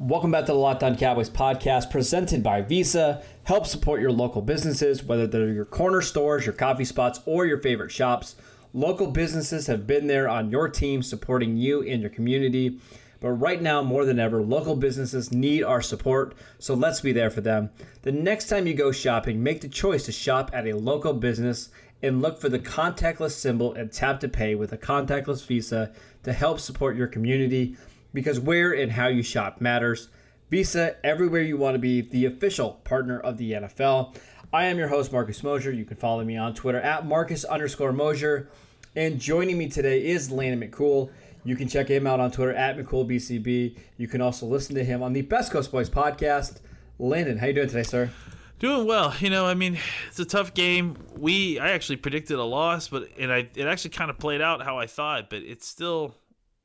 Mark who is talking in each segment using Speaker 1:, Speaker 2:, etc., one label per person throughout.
Speaker 1: Welcome back to the Locked On Cowboys podcast presented by Visa. Help support your local businesses, whether they're your corner stores, your coffee spots, or your favorite shops. Local businesses have been there on your team supporting you and your community. But right now, more than ever, local businesses need our support, so let's be there for them. The next time you go shopping, make the choice to shop at a local business and look for the contactless symbol and tap to pay with a contactless Visa to help support your community because where and how you shop matters. Visa, everywhere you want to be, the official partner of the NFL. I am your host, Marcus Mosher. You can follow me on Twitter at Marcus underscore Mosher. And joining me today is Landon McCool. You can check him out on Twitter at McCoolBCB. You can also listen to him on the Best Coast Boys podcast. Landon, how you doing today, sir?
Speaker 2: Doing well, you know. I mean, it's a tough game. We, I actually predicted a loss, but and I, it actually kind of played out how I thought. But it's still,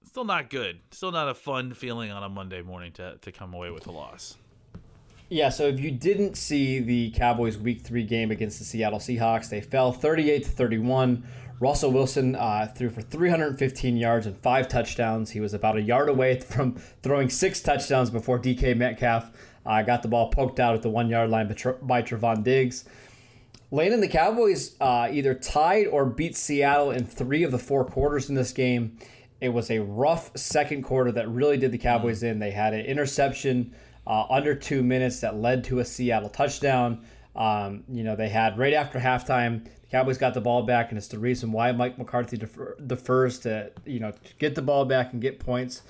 Speaker 2: still not good. Still not a fun feeling on a Monday morning to to come away with a loss.
Speaker 1: Yeah, so if you didn't see the Cowboys Week Three game against the Seattle Seahawks, they fell 38 to 31. Russell Wilson uh, threw for 315 yards and five touchdowns. He was about a yard away from throwing six touchdowns before DK Metcalf uh, got the ball poked out at the one yard line by, Tra- by Trevon Diggs. Landon, the Cowboys uh, either tied or beat Seattle in three of the four quarters in this game. It was a rough second quarter that really did the Cowboys in. They had an interception uh, under two minutes that led to a Seattle touchdown. Um, you know, they had right after halftime, the Cowboys got the ball back, and it's the reason why Mike McCarthy defer, defers to, you know, to get the ball back and get points.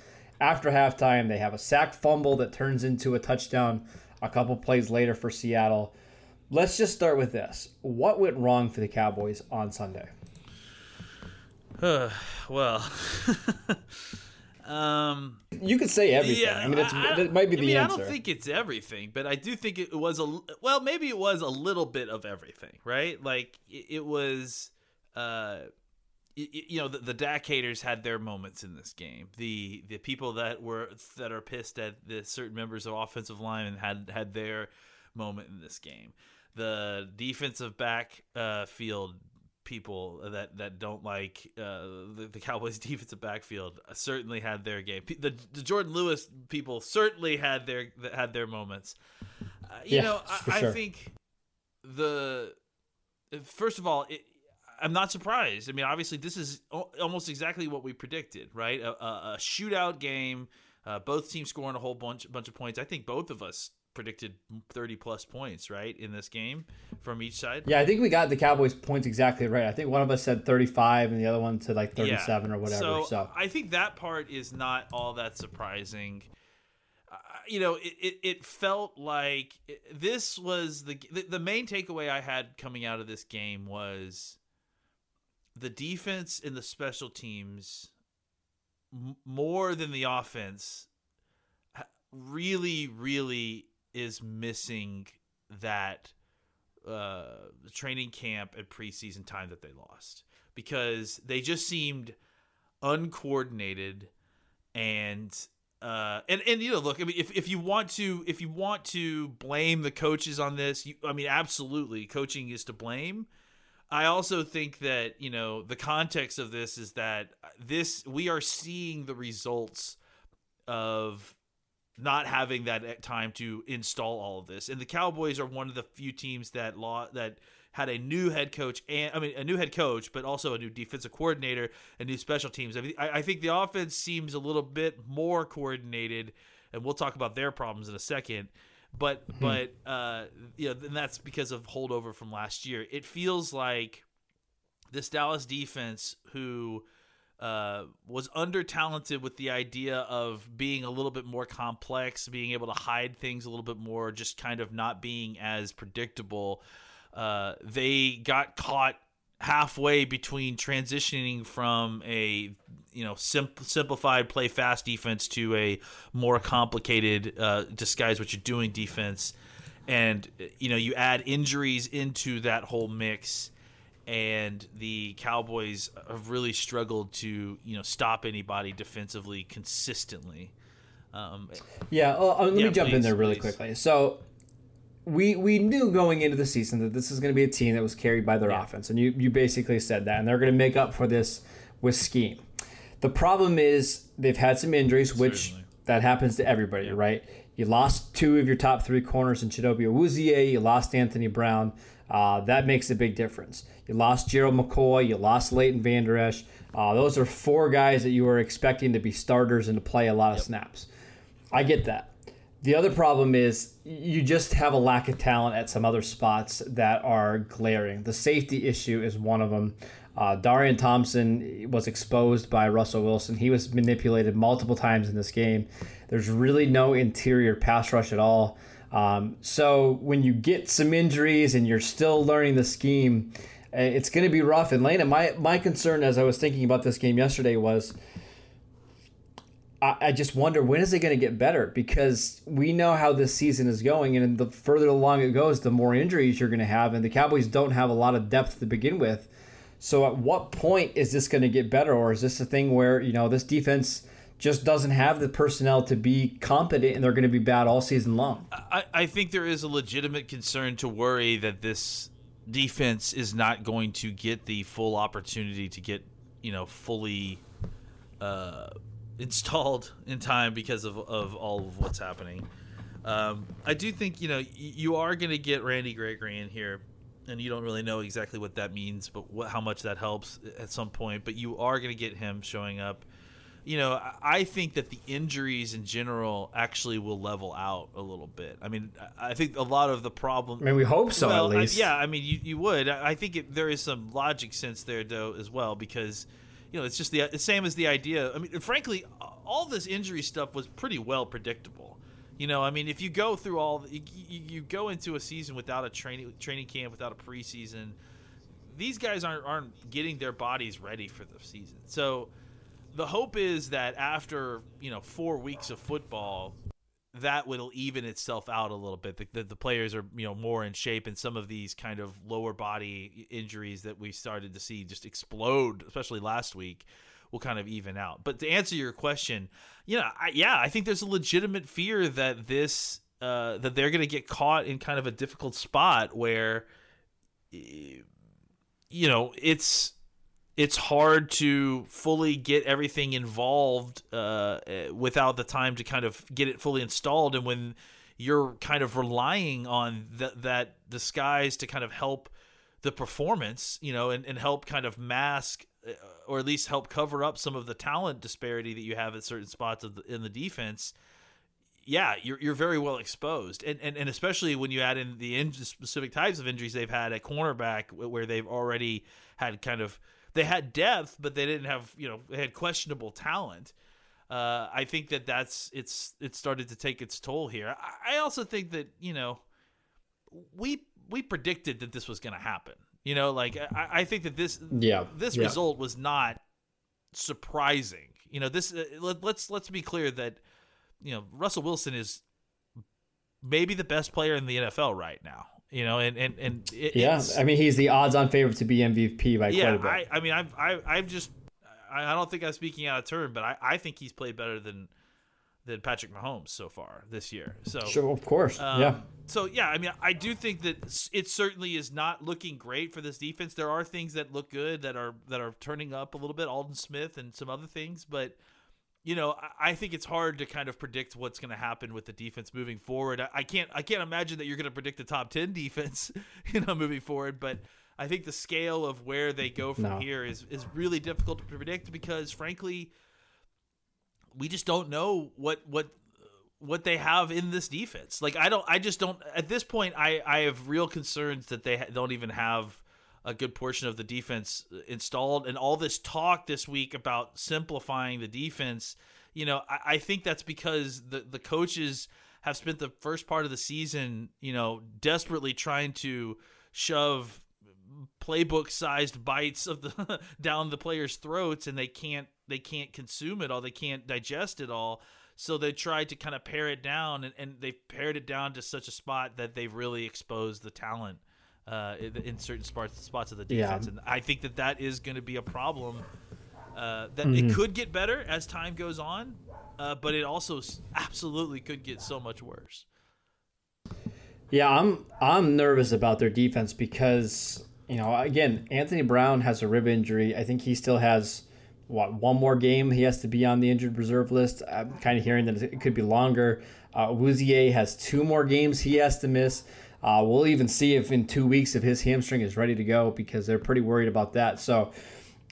Speaker 1: After halftime, they have a sack fumble that turns into a touchdown a couple plays later for Seattle. Let's just start with this. What went wrong for the Cowboys on Sunday?
Speaker 2: well, um,
Speaker 1: You could say everything.
Speaker 2: yeah,
Speaker 1: I mean, it's,
Speaker 2: I-
Speaker 1: that might be
Speaker 2: I
Speaker 1: the
Speaker 2: mean,
Speaker 1: answer.
Speaker 2: I don't think it's everything, but I do think it was a well, maybe it was a little bit of everything, right? Like it, it was, uh, you know, the, the Dak haters had their moments in this game. The the people that were that are pissed at the certain members of offensive line and had had their moment in this game. The defensive back uh, field people that that don't like uh, the, the Cowboys defensive backfield certainly had their game. The, the Jourdan Lewis people certainly had their had their moments. Uh, you
Speaker 1: Yeah,
Speaker 2: know, I, I think the first of all, it, I'm not surprised. I mean, obviously, this is al- almost exactly what we predicted, right? A, a, a shootout game, uh, both teams scoring a whole bunch bunch of points. I think both of us predicted 30 plus points, right, in this game from each side.
Speaker 1: yeah, I think we got the Cowboys points exactly right. I think one of us said 35 and the other one said like 37 or whatever.
Speaker 2: So,
Speaker 1: So,
Speaker 2: I think that part is not all that surprising. Uh, you know, it, it, it felt like this was the, the the main takeaway I had coming out of this game was the defense and the special teams m- more than the offense really really is missing that uh, training camp and preseason time that they lost. Because they just seemed uncoordinated and uh, and and you know look I mean if, if you want to if you want to blame the coaches on this you, I mean absolutely coaching is to blame. I also think that you know the context of this is that this we are seeing the results of not having that time to install all of this. And the Cowboys are one of the few teams that law that had a new head coach and I mean a new head coach, but also a new defensive coordinator and new special teams. I mean, I, I think the offense seems a little bit more coordinated, and we'll talk about their problems in a second. But but uh, you know, and that's because of holdover from last year. It feels like this Dallas defense who uh, was under talented with the idea of being a little bit more complex, being able to hide things a little bit more, just kind of not being as predictable. Uh, they got caught halfway between transitioning from a you know simp- simplified play fast defense to a more complicated uh, disguise what you're doing defense and you know you add injuries into that whole mix and the cowboys have really struggled to you know stop anybody defensively consistently um,
Speaker 1: Yeah, uh, uh, let
Speaker 2: Yeah,
Speaker 1: me jump in there really
Speaker 2: please.
Speaker 1: quickly. So we we knew going into the season that this is going to be a team that was carried by their
Speaker 2: Yeah.
Speaker 1: offense, and you you basically said that, and they're going to make up for this with scheme. The problem is they've had some injuries, which
Speaker 2: Certainly.
Speaker 1: that happens to everybody, right? You lost two of your top three corners in Chidobe Awuzie, you lost Anthony Brown. Uh, that makes a big difference. You lost Gerald McCoy, you lost Leighton Vander Esch. Uh, those are four guys that you were expecting to be starters and to play a lot of snaps. I get that. The other problem is you just have a lack of talent at some other spots that are glaring. The safety issue is one of them. Uh, Darian Thompson was exposed by Russell Wilson. He was manipulated multiple times in this game. There's really no interior pass rush at all. Um, so when you get some injuries and you're still learning the scheme, eh, it's going to be rough. And Lena, my my concern as I was thinking about this game yesterday was I, I just wonder when is it going to get better because we know how this season is going, and the further along it goes, the more injuries you're going to have, and the Cowboys don't have a lot of depth to begin with. So, at what point is this going to get better, or is this a thing where you know this defense just doesn't have the personnel to be competent, and they're going to be bad all season long?
Speaker 2: I, I think there is a legitimate concern to worry that this defense is not going to get the full opportunity to get you know fully uh, installed in time because of, of all of what's happening. Um, I do think you know you are going to get Randy Gregory in here, and you don't really know exactly what that means, but what, how much that helps at some point. But you are going to get him showing up. You know, I- I think that the injuries in general actually will level out a little bit. I mean, I I think a lot of the problem.
Speaker 1: I mean, we hope so
Speaker 2: well,
Speaker 1: at
Speaker 2: I-
Speaker 1: least.
Speaker 2: yeah, I mean, you, you would. I I think it, there is some logic sense there, though, as well, because you know it's just the, same as the idea. I mean, frankly, all this injury stuff was pretty well predictable. You know, I mean, if you go through all, you you go into a season without a training training camp, without a preseason, these guys aren't aren't getting their bodies ready for the season. So the hope is that after you know four weeks of football, that will even itself out a little bit. The, the, the players are you know more in shape, and some of these kind of lower body injuries that we started to see just explode, especially last week, will kind of even out. But to answer your question, you know, I, yeah, I think there's a legitimate fear that this uh, that they're going to get caught in kind of a difficult spot where you know it's it's hard to fully get everything involved uh, eh, without the time to kind of get it fully installed. And when you're kind of relying on th- that disguise to kind of help the performance you know and, and help kind of mask uh, or at least help cover up some of the talent disparity that you have at certain spots the, in the defense yeah, you're you're very well exposed, and and, and especially when you add in the in- specific types of injuries they've had at cornerback, where they've already had kind of they had depth, but they didn't have you know they had questionable talent. Uh, I think that that's it's it started to take its toll here. I, I also think that you know we we predicted that this was going to happen. You know, like I, I think that this
Speaker 1: Yeah,
Speaker 2: this
Speaker 1: yeah.
Speaker 2: result was not surprising. You know, this uh, let, let's let's be clear that you know Russell Wilson is maybe the best player in the NFL right now. You know, and and and it,
Speaker 1: Yeah, I mean he's the odds-on favorite to be MVP by
Speaker 2: yeah.
Speaker 1: quite a bit.
Speaker 2: I I mean I've I, I've just I, I don't think I'm speaking out of turn, but I, I think he's played better than than Patrick Mahomes so far this year. So
Speaker 1: sure, of course.
Speaker 2: um,
Speaker 1: yeah,
Speaker 2: So yeah, I mean, I do think that it certainly is not looking great for this defense. There are things that look good that are that are turning up a little bit, Aldon Smith and some other things, but you know, I, think it's hard to kind of predict what's going to happen with the defense moving forward. I, I can't I can't imagine that you're going to predict the top ten defense, you know, moving forward, but. I think the scale of where they go from
Speaker 1: No.
Speaker 2: here is, is really difficult to predict because, frankly, we just don't know what what what they have in this defense. Like I don't, I just don't. At this point, I I have real concerns that they don't even have a good portion of the defense installed, and all this talk this week about simplifying the defense. You know, I, I think that's because the the coaches have spent the first part of the season, you know, desperately trying to shove playbook sized bites of the down the players' throats and they can't they can't consume it all, they can't digest it all. So they tried to kind of pare it down and, and they've pared it down to such a spot that they've really exposed the talent uh, in, in certain spots spots of the defense.
Speaker 1: Yeah.
Speaker 2: And I think that that is going to be a problem. Uh, that
Speaker 1: Mm-hmm.
Speaker 2: it could get better as time goes on, uh, but it also absolutely could get so much worse.
Speaker 1: Yeah, I'm I'm nervous about their defense because you know again Anthony Brown has a rib injury. I think he still has what one more game he has to be on the injured reserve list. I'm kind of hearing that it could be longer. Uh, Awuzie has two more games he has to miss. Uh, we'll even see if in two weeks if his hamstring is ready to go because they're pretty worried about that. So,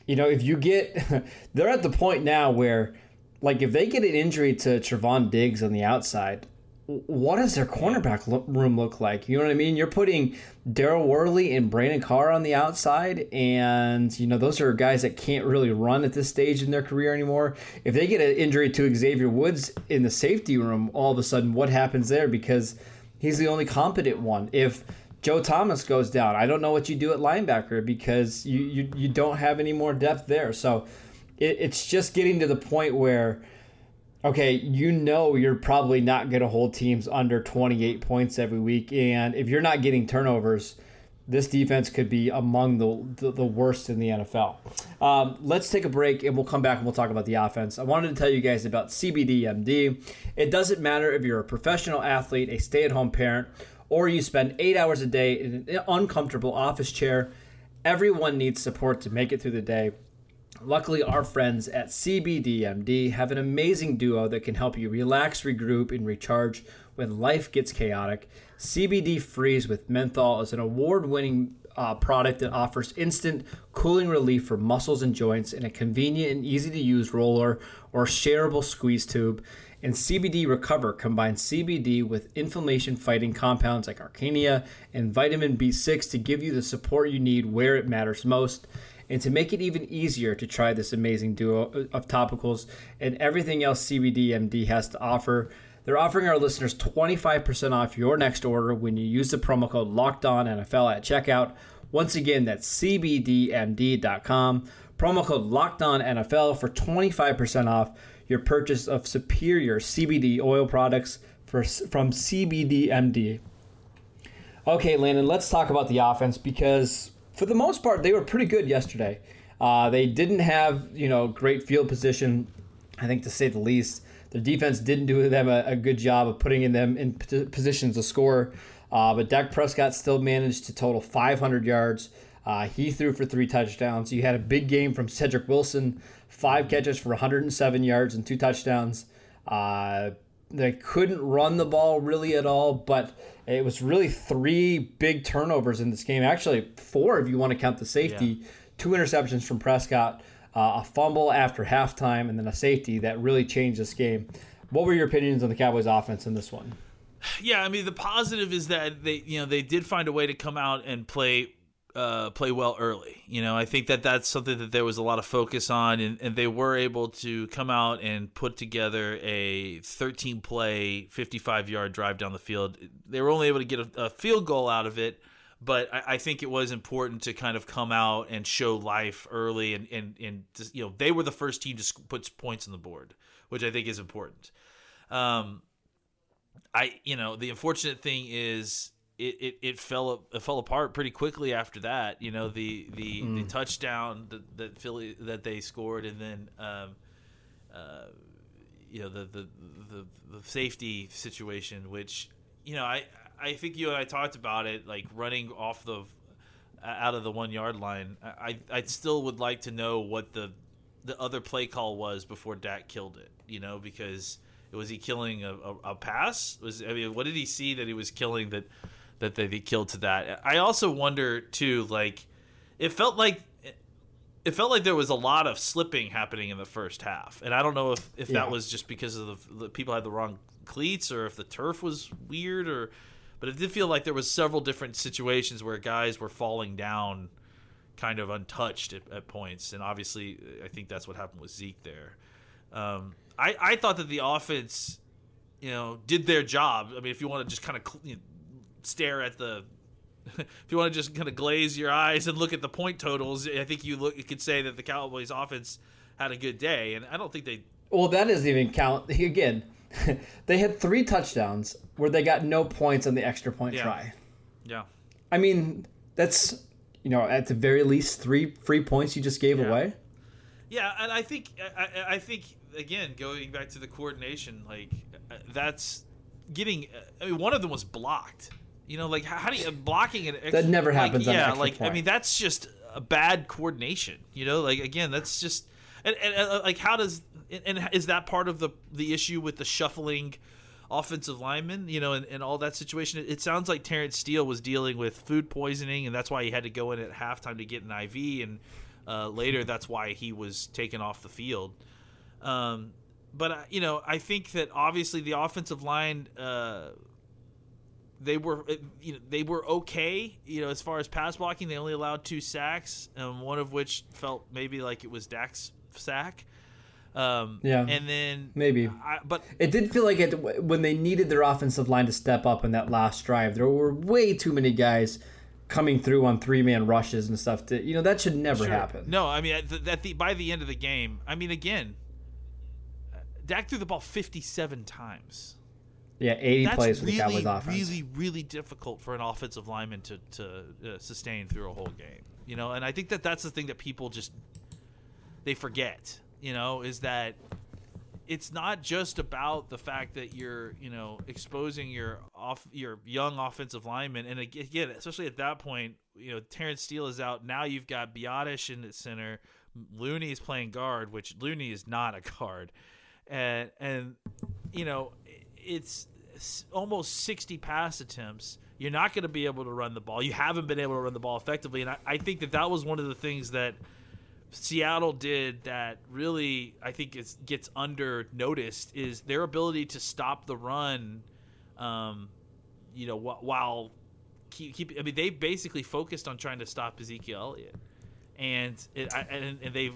Speaker 1: you know, if you get, they're at the point now where, like, if they get an injury to Trevon Diggs on the outside, what does their cornerback lo- room look like? You know what I mean? You're putting Daryl Worley and Brandon Carr on the outside, and you know those are guys that can't really run at this stage in their career anymore. If they get an injury to Xavier Woods in the safety room, all of a sudden, what happens there? Because he's the only competent one. If Joe Thomas goes down, I don't know what you do at linebacker because you you, you don't have any more depth there. So it, it's just getting to the point where okay, you know you're probably not going to hold teams under 28 points every week. And if you're not getting turnovers, this defense could be among the, the, the worst in the NFL. Um, let's take a break and we'll come back and we'll talk about the offense. I wanted to tell you guys about CBDMD. It doesn't matter if you're a professional athlete, a stay at home parent, or you spend eight hours a day in an uncomfortable office chair. Everyone needs support to make it through the day. Luckily, our friends at CBDMD have an amazing duo that can help you relax, regroup, and recharge when life gets chaotic. CBD Freeze with Menthol is an award winning uh, product that offers instant cooling relief for muscles and joints in a convenient and easy to use roller or shareable squeeze tube. And CBD Recover combines CBD with inflammation fighting compounds like Arnica and vitamin B6 to give you the support you need where it matters most. And to make it even easier to try this amazing duo of topicals and everything else CBDMD has to offer, they're offering our listeners 25% off your next order when you use the promo code Locked On NFL at checkout. Once again, that's cbdmd.com. Promo code Locked On NFL for 25% off your purchase of superior CBD oil products for, from CBDMD. Okay, Landon, let's talk about the offense because for the most part they were pretty good yesterday. Uh, they didn't have you know great field position, I think to say the least. Their defense didn't do them a, a good job of putting in them in p- positions to score. Uh, but Dak Prescott still managed to total 500 yards. Uh, he threw for three touchdowns. You had a big game from Cedric Wilson, five catches for 107 yards and two touchdowns. Uh, they couldn't run the ball really at all, but it was really three big turnovers in this game. Actually, four if you want to count the safety. Two interceptions from Prescott, uh, a fumble after halftime, and then a safety that really changed this game. What were your opinions on the Cowboys' offense in this one?
Speaker 2: Yeah, I mean the positive is that they you know they did find a way to come out and play uh, play well early. You know, I think that that's something that there was a lot of focus on, and, and they were able to come out and put together a 13 play, 55 yard drive down the field. They were only able to get a, a field goal out of it, but I, I think it was important to kind of come out and show life early, and and and just, you know they were the first team to put points on the board, which I think is important. Um, I you know the unfortunate thing is it, it, it fell it fell apart pretty quickly after that. You know the the, the touchdown that, that Philly that they scored and then um, uh, you know the, the the the safety situation, which you know I I think you and I talked about it like running off the uh, out of the one yard line. I I still would like to know what the the other play call was before Dak killed it. You know because was he killing a, a, a, pass? Was I mean, what did he see that he was killing that that they killed to that? I also wonder too, like it felt like it felt like there was a lot of slipping happening in the first half, and I don't know if, if
Speaker 1: Yeah.
Speaker 2: that was just because of the, the people had the wrong cleats or if the turf was weird or, but it did feel like there was several different situations where guys were falling down, kind of untouched at, at points, and obviously I think that's what happened with Zeke there. Um, I, I thought that the offense, you know, did their job. I mean, if you want to just kind of cl- you know, stare at the if you want to just kind of glaze your eyes and look at the point totals, I think you look you could say that the Cowboys offense had a good day, and I don't think they.
Speaker 1: Well, that doesn't even count. Again, they had three touchdowns where they got no points on the extra point
Speaker 2: Yeah.
Speaker 1: try.
Speaker 2: Yeah,
Speaker 1: I mean, that's you know at the very least three free points you just gave
Speaker 2: Yeah.
Speaker 1: away.
Speaker 2: yeah, and I think I, I- think again going back to the coordination, like uh, that's getting. I mean, one of them was blocked. You know, like how, do you blocking an extra,
Speaker 1: That never
Speaker 2: like,
Speaker 1: happens on an
Speaker 2: Yeah, like I mean that's just a bad coordination. You know, like again that's just and, and uh, like how does and is that part of the the issue with the shuffling offensive linemen? You know, and, and all that situation. It, sounds like Terrence Steele was dealing with food poisoning, and that's why he had to go in at halftime to get an IV, and uh, later that's why he was taken off the field. Um, but uh, you know, I think that obviously the offensive line, uh, they were, uh, you know, they were okay. You know, as far as pass blocking, they only allowed two sacks, um, one of which felt maybe like it was Dak's sack. Um,
Speaker 1: Yeah.
Speaker 2: and then
Speaker 1: Maybe.
Speaker 2: I, but
Speaker 1: It did feel like it when they needed their offensive line to step up in that last drive. There were way too many guys coming through on three man rushes and stuff. To, you know that should never
Speaker 2: Sure.
Speaker 1: happen.
Speaker 2: No, I mean at the, at the by the end of the game, I mean again, uh, Dak threw the ball fifty-seven times.
Speaker 1: Yeah, eighty
Speaker 2: That's
Speaker 1: plays for the
Speaker 2: really,
Speaker 1: Cowboys offense.
Speaker 2: really, really difficult for an offensive lineman to to uh, sustain through a whole game. You know, and I think that that's the thing that people just they forget. You know, is that it's not just about the fact that you're you know exposing your off your young offensive lineman and again especially at that point you know Terrence Steele is out. Now you've got Biadasz in the center. Looney is playing guard which Looney is not a guard. And and you know it's almost 60 pass attempts. You're not going to be able to run the ball. You haven't been able to run the ball effectively. And I, I think that that was one of the things that Seattle did that really I think is gets under noticed is their ability to stop the run. Um, you know, wh- while keep, keep I mean they basically focused on trying to stop Ezekiel Elliott, and it, I, and, and they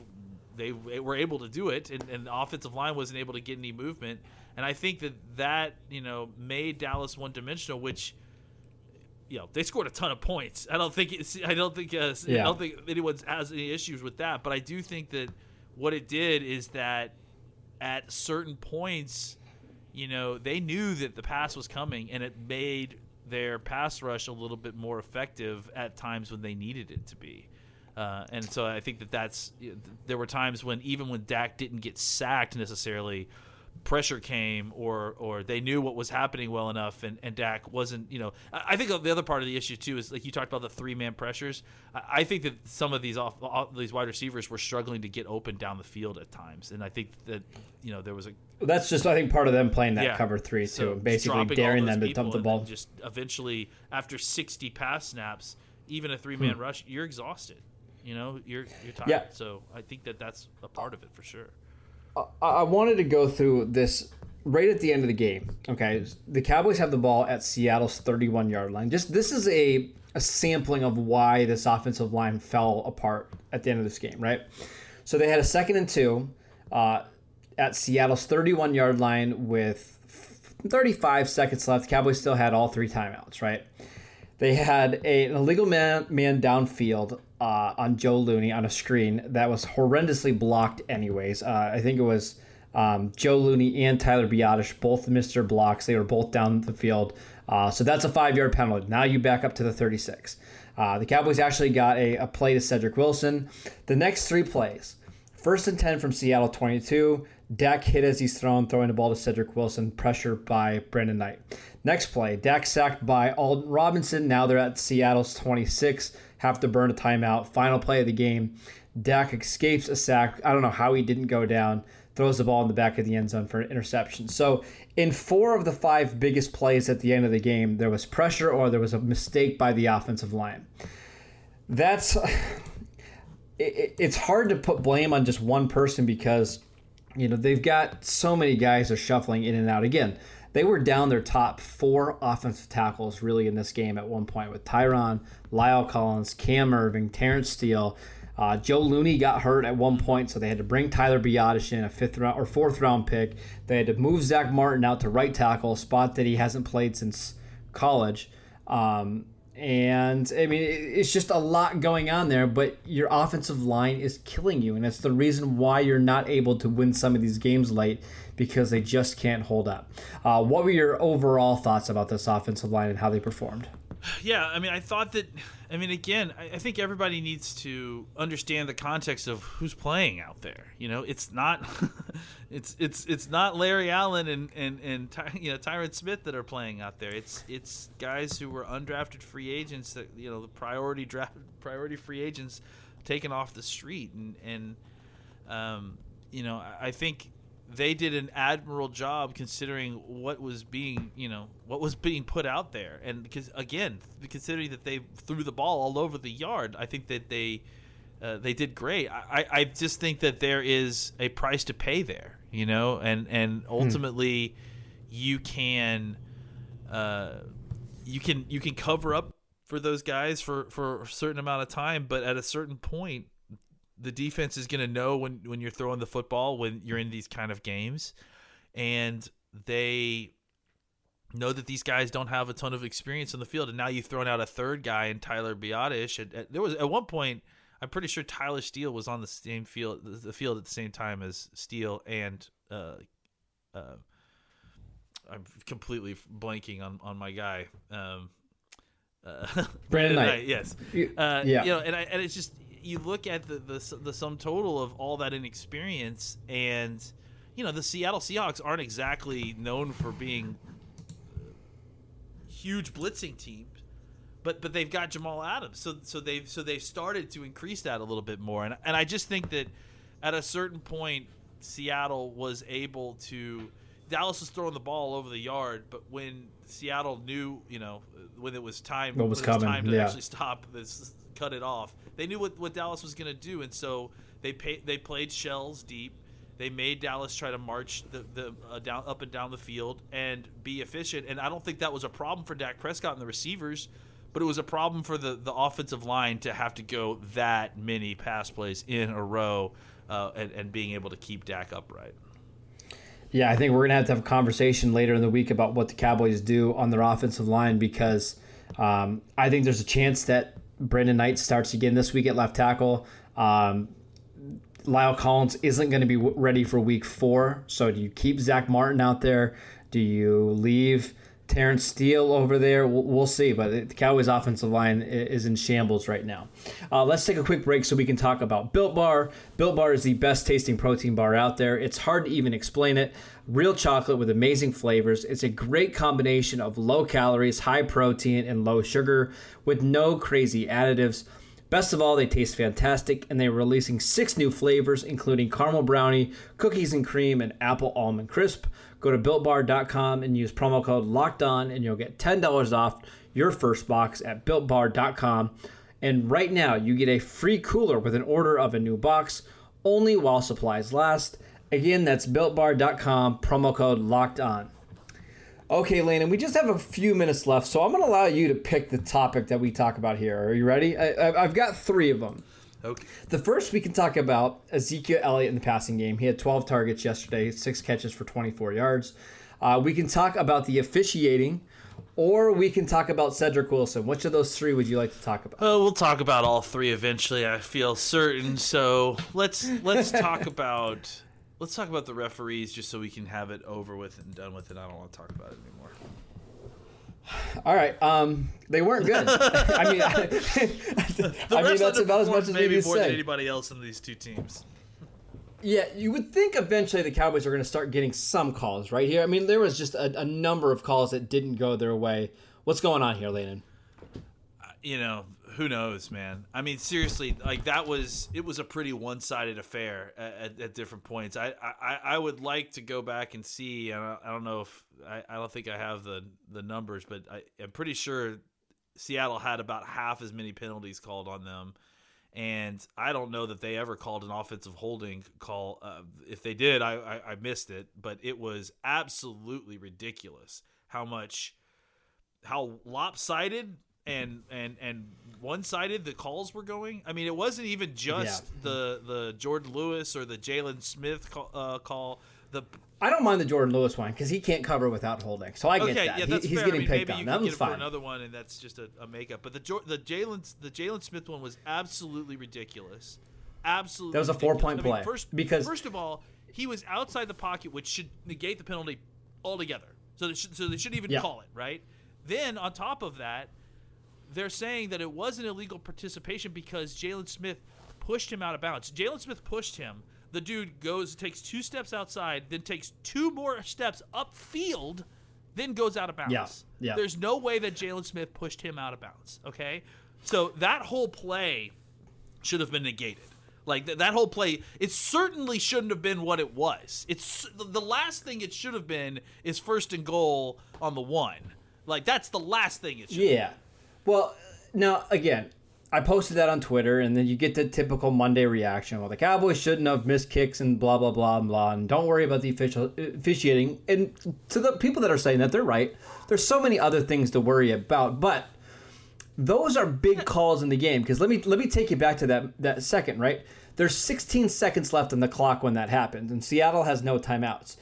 Speaker 2: they were able to do it, and, and the offensive line wasn't able to get any movement. And I think that that you know made Dallas one dimensional, which you know they scored a ton of points. I don't think it's, I don't think uh, I don't think anyone has any issues with that. But I do think that what it did is that at certain points, you know, they knew that the pass was coming, and it made their pass rush a little bit more effective at times when they needed it to be. Uh, and so I think that that's there were times when even when Dak didn't get sacked necessarily, pressure came or or they knew what was happening well enough and, and Dak wasn't you know I, think the other part of the issue too is like you talked about the three man pressures I, think that some of these off, off these wide receivers were struggling to get open down the field at times and I think that you know there was a
Speaker 1: That's just I think part of them playing that
Speaker 2: yeah.
Speaker 1: cover three
Speaker 2: So
Speaker 1: too, basically daring them to dump the ball.
Speaker 2: Just eventually, after 60 pass snaps, even a three
Speaker 1: Hmm.
Speaker 2: man rush, you're exhausted. You know, you're you're tired.
Speaker 1: Yeah.
Speaker 2: So I think that that's a part of it for sure.
Speaker 1: I- wanted to go through this right at the end of the game. Okay, the Cowboys have the ball at Seattle's 31 yard line. Just this is a a sampling of why this offensive line fell apart at the end of this game, right? So they had a second and two uh, at Seattle's 31 yard line with 35 seconds left. Cowboys still had all three timeouts, right? They had a, an illegal man, man downfield uh, on Joe Looney on a screen that was horrendously blocked, anyways. Uh, I think it was um, Joe Looney and Tyler Biadasz both missed their blocks. They were both down the field. Uh, so that's a five yard penalty. Now you back up to the 36. Uh, the Cowboys actually got a, a play to Cedric Wilson. The next three plays first and 10 from Seattle 22. Dak hit as he's thrown, throwing the ball to Cedric Wilson, pressure by Brandon Knight. Next play, Dak sacked by Alton Robinson. Now they're at Seattle's 26, have to burn a timeout. Final play of the game, Dak escapes a sack. I don't know how he didn't go down, throws the ball in the back of the end zone for an interception. So, in four of the five biggest plays at the end of the game, there was pressure or there was a mistake by the offensive line. That's. it's hard to put blame on just one person because you know they've got so many guys are shuffling in and out. Again they were down their top four offensive tackles really in this game at one point with tyron La'el Collins cam irving terrence steele. Uh, joe looney got hurt at one point so they had to bring tyler Biadasz in a fifth round or fourth round pick. They had to move zach martin out to right tackle a spot that he hasn't played since college. Um, And I mean, it's just a lot going on there, but your offensive line is killing you. And it's the reason why you're not able to win some of these games late because they just can't hold up. Uh, what were your overall thoughts about this offensive line and how they performed?
Speaker 2: Yeah, I mean, I thought that. I mean, again, I, I think everybody needs to understand the context of who's playing out there. You know, it's not, it's it's it's not Larry Allen and and and Ty, you know Tyron Smith that are playing out there. It's it's guys who were undrafted free agents that you know the priority draft priority free agents taken off the street and and um, you know I, I think they did an admirable job considering what was being you know what was being put out there and because again considering that they threw the ball all over the yard i think that they uh, they did great I, I just think that there is a price to pay there you know and and ultimately hmm. you can uh, you can you can cover up for those guys for for a certain amount of time but at a certain point the defense is going to know when when you're throwing the football when you're in these kind of games, and they know that these guys don't have a ton of experience in the field. And now you've thrown out a third guy in Tyler Biadasz. there was at one point, I'm pretty sure Tyler Steele was on the same field, the field at the same time as Steele and. Uh, uh, I'm completely blanking on, on my guy. Um,
Speaker 1: uh, Brandon Knight. Knight.
Speaker 2: Yes. Uh, yeah. You know, and I, and it's just you look at the, the the sum total of all that inexperience, and you know the Seattle Seahawks aren't exactly known for being huge blitzing teams, but but they've got Jamal Adams, so so they've so they've started to increase that a little bit more, and and I just think that at a certain point, Seattle was able to. Dallas was throwing the ball over the yard, but when Seattle knew, you know, when it was time,
Speaker 1: what was coming,
Speaker 2: was time to
Speaker 1: yeah.
Speaker 2: actually stop this, cut it off, they knew what, what Dallas was going to do, and so they pay, they played shells deep. They made Dallas try to march the, the uh, down up and down the field and be efficient. And I don't think that was a problem for Dak Prescott and the receivers, but it was a problem for the, the offensive line to have to go that many pass plays in a row uh, and, and being able to keep Dak upright.
Speaker 1: Yeah, I think we're gonna have to have a conversation later in the week about what the Cowboys do on their offensive line because um, I think there's a chance that Brandon Knight starts again this week at left tackle. Um, La'el Collins isn't going to be ready for week four. So do you keep Zach Martin out there? Do you leave Terrence Steele over there? We'll, we'll see. But the Cowboys' offensive line is in shambles right now. Uh, let's take a quick break so we can talk about Built Bar. Built Bar is the best tasting protein bar out there. It's hard to even explain it real chocolate with amazing flavors. It's a great combination of low calories, high protein, and low sugar with no crazy additives. Best of all, they taste fantastic, and they're releasing six new flavors, including caramel brownie, cookies and cream, and apple almond crisp. Go to builtbar.com and use promo code locked on, and you'll get $10 off your first box at builtbar.com. And right now, you get a free cooler with an order of a new box only while supplies last. Again, that's builtbar.com, promo code locked on. Okay, Landon, we just have a few minutes left, so I'm going to allow you to pick the topic that we talk about here. Are you ready? I, have got three of them.
Speaker 2: Okay.
Speaker 1: The first we can talk about Ezekiel Elliott in the passing game. He had 12 targets yesterday, six catches for 24 yards. Uh, we can talk about the officiating, or we can talk about Cedric Wilson. Which of those three would you like to talk about?
Speaker 2: Oh, we'll talk about all three eventually. I feel certain. So let's let's talk about let's talk about the referees just so we can have it over with and done with it. I don't want to talk about it anymore.
Speaker 1: All right. Um, they weren't good. I mean, I,
Speaker 2: I mean that's about as much as maybe more say. than anybody else in these two teams.
Speaker 1: Yeah, you would think eventually the Cowboys are going to start getting some calls right here. I mean, there was just a, a number of calls that didn't go their way. What's going on here, Landon?
Speaker 2: You know, who knows, man? I mean, seriously, like that was it was a pretty one sided affair at, at, different points. I, I I would like to go back and see. I don't, know if I, I don't think I have the the numbers, but I, I'm pretty sure Seattle had about half as many penalties called on them. And I don't know that they ever called an offensive holding call. Uh, if they did, I, I, I missed it. But it was absolutely ridiculous how much, how lopsided and and and one sided the calls were going. I mean, it wasn't even just yeah. the the Jourdan Lewis or the Jaylon Smith call, uh, call. The
Speaker 1: I don't mind the Jourdan Lewis one because he can't cover without holding. So I get
Speaker 2: okay,
Speaker 1: that.
Speaker 2: yeah,
Speaker 1: He-
Speaker 2: that's
Speaker 1: he's getting
Speaker 2: I mean,
Speaker 1: picked
Speaker 2: maybe
Speaker 1: on. That
Speaker 2: could
Speaker 1: was
Speaker 2: get it for
Speaker 1: fine.
Speaker 2: another one, and that's just a, a makeup. But the the Jalen the Jaylon Smith one was absolutely ridiculous. Absolutely,
Speaker 1: That was a four-point
Speaker 2: I mean,
Speaker 1: play,
Speaker 2: First,
Speaker 1: because-
Speaker 2: first of all, he was outside the pocket, which should negate the penalty altogether. So they should, so they shouldn't even
Speaker 1: Yeah.
Speaker 2: call it, right? Then on top of that, they're saying that it was an illegal participation because Jaylon Smith pushed him out of bounds. Jaylon Smith pushed him. The dude goes, takes two steps outside, then takes two more steps upfield, then goes out of bounds.
Speaker 1: Yeah, yeah.
Speaker 2: There's no way that Jaylon Smith pushed him out of bounds. Okay, so that whole play should have been negated. Like th- that whole play, it certainly shouldn't have been what it was. It's the- the last thing it should have been is first and goal on the one. Like that's the last thing it should.
Speaker 1: Yeah. Well, now again, I posted that on Twitter, and then you get the typical Monday reaction. Well, the Cowboys shouldn't have missed kicks and blah blah blah and blah. And don't worry about the official officiating. And to the people that are saying that, they're right. There's so many other things to worry about, but those are big calls in the game. Because let me let me take you back to that that second. Right, there's 16 seconds left on the clock when that happens, and Seattle has no timeouts.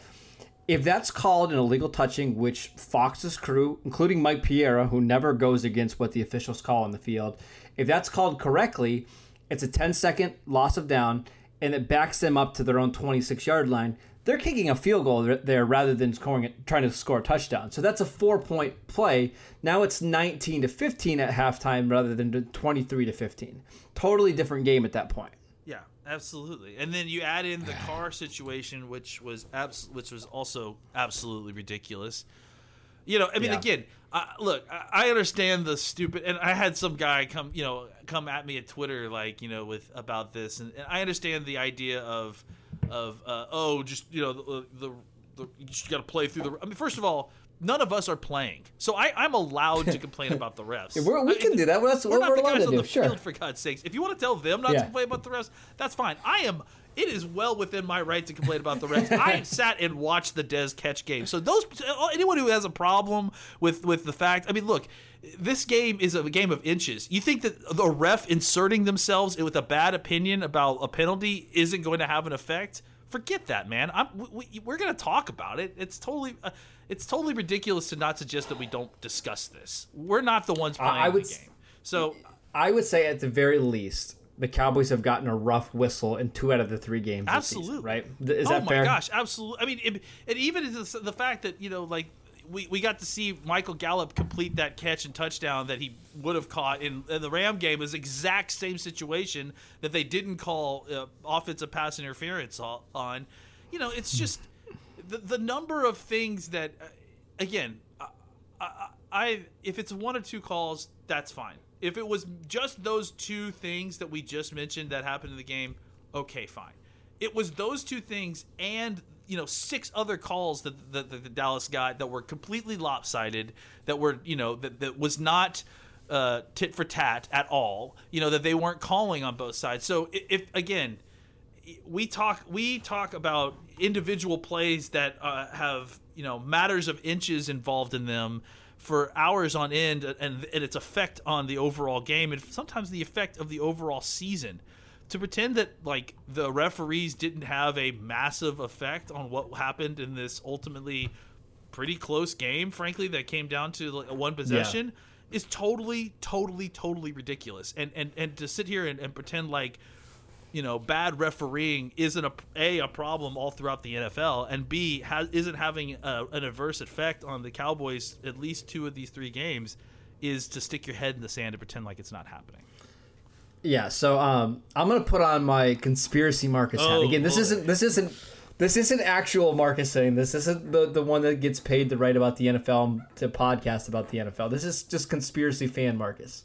Speaker 1: If that's called an illegal touching, which Fox's crew, including Mike Pereira, who never goes against what the officials call on the field, if that's called correctly, it's a 10 second loss of down and it backs them up to their own 26 yard line. They're kicking a field goal there- rather than scoring it, trying to score a touchdown. So that's a four point play. Now it's 19 to 15 at halftime rather than 23 to 15. Totally different game at that point.
Speaker 2: Absolutely. And then you add in the car situation, which was abs- which was also absolutely ridiculous. You know, I mean,
Speaker 1: Yeah.
Speaker 2: again, I, look, I I understand the stupid, and I had some guy come, you know, come at me at Twitter, like, you know, with about this, and, and I understand the idea of, of, uh, oh, just you know, the, the, the you just got to play through the. I mean, first of all. None of us are playing, so I, I'm allowed to complain about the refs.
Speaker 1: we're- we
Speaker 2: I-
Speaker 1: can do that. That's
Speaker 2: we're
Speaker 1: what
Speaker 2: not
Speaker 1: we're
Speaker 2: the guys on
Speaker 1: do,
Speaker 2: the
Speaker 1: sure.
Speaker 2: field, for God's sakes. If you want to tell them not
Speaker 1: Yeah.
Speaker 2: to complain about the refs, that's fine. I am. It is well within my right to complain about the refs. I sat and watched the Dez catch game. So those anyone who has a problem with with the fact, I mean, look, this game is a game of inches. You think that the ref inserting themselves with a bad opinion about a penalty isn't going to have an effect? Forget that, man. I'm, we, we're going to talk about it. It's totally. Uh, it's totally ridiculous to not suggest that we don't discuss this. We're not the ones playing
Speaker 1: I would
Speaker 2: the game. So
Speaker 1: I would say at the very least, the Cowboys have gotten a rough whistle in two out of the three games. this season,
Speaker 2: Absolutely.
Speaker 1: right? Is
Speaker 2: oh
Speaker 1: that
Speaker 2: my
Speaker 1: fair?
Speaker 2: gosh, absolutely. I mean, it, and even the, the fact that you know, like we, we got to see Michael Gallup complete that catch and touchdown that he would have caught in, in the Ram game is exact same situation that they didn't call uh, offensive pass interference on. You know, it's just the the number of things that, uh, again, I, I, I if it's one or two calls, that's fine. If it was just those two things that we just mentioned that happened in the game, okay, fine. It was those two things and you know six other calls that, that the Dallas got that were completely lopsided, that were you know that that was not uh, tit for tat at all. You know that they weren't calling on both sides. So if, if again we talk we talk about individual plays that uh, have you know matters of inches involved in them for hours on end and, and its effect on the overall game and sometimes the effect of the overall season. To pretend that like the referees didn't have a massive effect on what happened in this ultimately pretty close game frankly that came down to like one possession is totally totally totally ridiculous. And and and to sit here and, and pretend like you know, bad refereeing isn't a a a problem all throughout the NFL, and b has, isn't having a, an adverse effect on the Cowboys at least two of these three games, is to stick your head in the sand and pretend like it's not happening.
Speaker 1: Yeah. So um, I'm gonna put on my conspiracy Marcus hat
Speaker 2: Oh,
Speaker 1: again. This
Speaker 2: boy.
Speaker 1: isn't. This isn't. This isn't actual Marcus saying this. This isn't the, the one that gets paid to write about the NFL to podcast about the NFL. This is just conspiracy fan Marcus.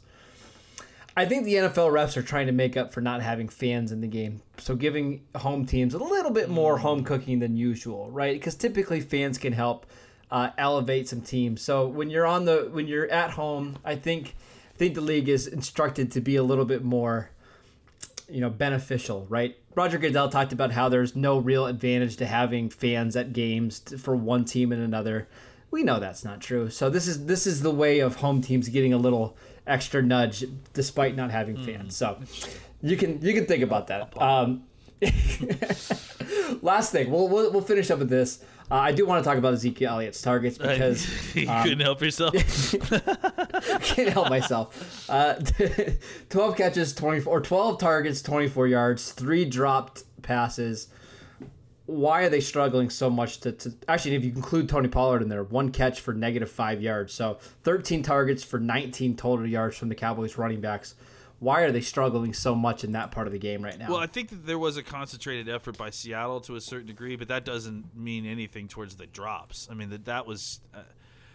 Speaker 1: I think the NFL refs are trying to make up for not having fans in the game, so giving home teams a little bit more home cooking than usual, right? Because typically fans can help uh, elevate some teams. So when you're on the when you're at home, I think I think the league is instructed to be a little bit more, you know, beneficial, right? Roger Goodell talked about how there's no real advantage to having fans at games for one team and another. We know that's not true. So this is this is the way of home teams getting a little extra nudge despite not having fans. So you can you can think about that. Um, last thing, we'll, we'll we'll finish up with this. Uh, I do want to talk about Ezekiel Elliott's targets because
Speaker 2: you
Speaker 1: um,
Speaker 2: couldn't help yourself.
Speaker 1: can't help myself. Uh, 12 catches, 24 or 12 targets, 24 yards, three dropped passes. Why are they struggling so much to, to actually if you include Tony Pollard in there, one catch for negative five yards. So 13 targets for 19 total yards from the Cowboys running backs. Why are they struggling so much in that part of the game right now?
Speaker 2: Well, I think that there was a concentrated effort by Seattle to a certain degree, but that doesn't mean anything towards the drops. I mean, that that was, uh,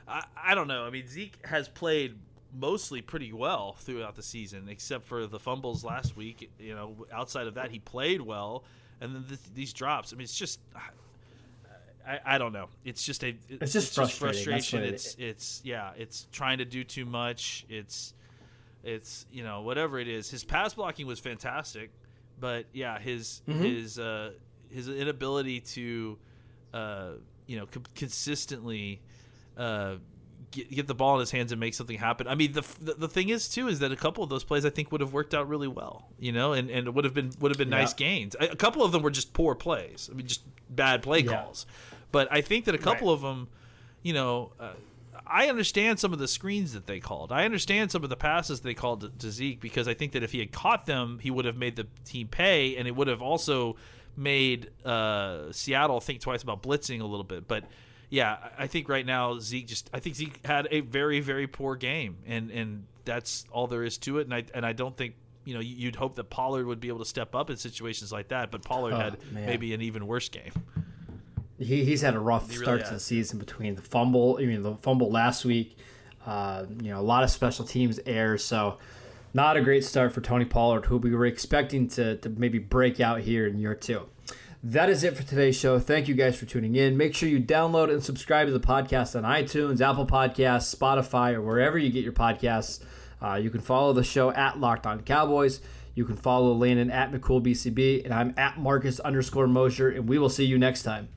Speaker 2: I, I don't know. I mean, Zeke has played mostly pretty well throughout the season, except for the fumbles last week. You know, outside of that, he played well, and then th- these drops. I mean, it's just. I, I don't know. It's just a.
Speaker 1: It's just frustrating. That's
Speaker 2: frustration.
Speaker 1: it
Speaker 2: it's it's yeah. It's trying to do too much. It's it's you know whatever it is. His pass blocking was fantastic, but yeah, his
Speaker 1: Mm-hmm.
Speaker 2: his uh, his inability to uh, you know co- consistently uh, get, get the ball in his hands and make something happen. I mean, the, the the thing is too is that a couple of those plays I think would have worked out really well, you know, and and it would have been would have been
Speaker 1: Yeah.
Speaker 2: nice gains. A, a couple of them were just poor plays. I mean, just bad play
Speaker 1: Yeah.
Speaker 2: calls. But I think that a couple of them, you know. Uh, I understand some of the screens that they called. I understand some of the passes they called to, to Zeke because I think that if he had caught them, he would have made the team pay, and it would have also made uh, Seattle think twice about blitzing a little bit. But yeah, I think right now Zeke just I think Zeke had a very very poor game, and and that's all there is to it. And I and I don't think you know you'd hope that Pollard would be able to step up in situations like that, but Pollard
Speaker 1: Oh,
Speaker 2: had
Speaker 1: man.
Speaker 2: maybe an even worse game.
Speaker 1: he, he's had a rough
Speaker 2: He really
Speaker 1: start to the season between the fumble, I mean the fumble last week, uh, you know, a lot of special teams errors. So not a great start for Tony Pollard, who we were expecting to, to maybe break out here in year two. That is it for today's show. Thank you guys for tuning in. Make sure you download and subscribe to the podcast on iTunes, Apple Podcasts, Spotify, or wherever you get your podcasts. Uh, you can follow the show at Locked On Cowboys. You can follow Landon at McCoolBCB, and I'm at Marcus underscore Mosher, and we will see you next time.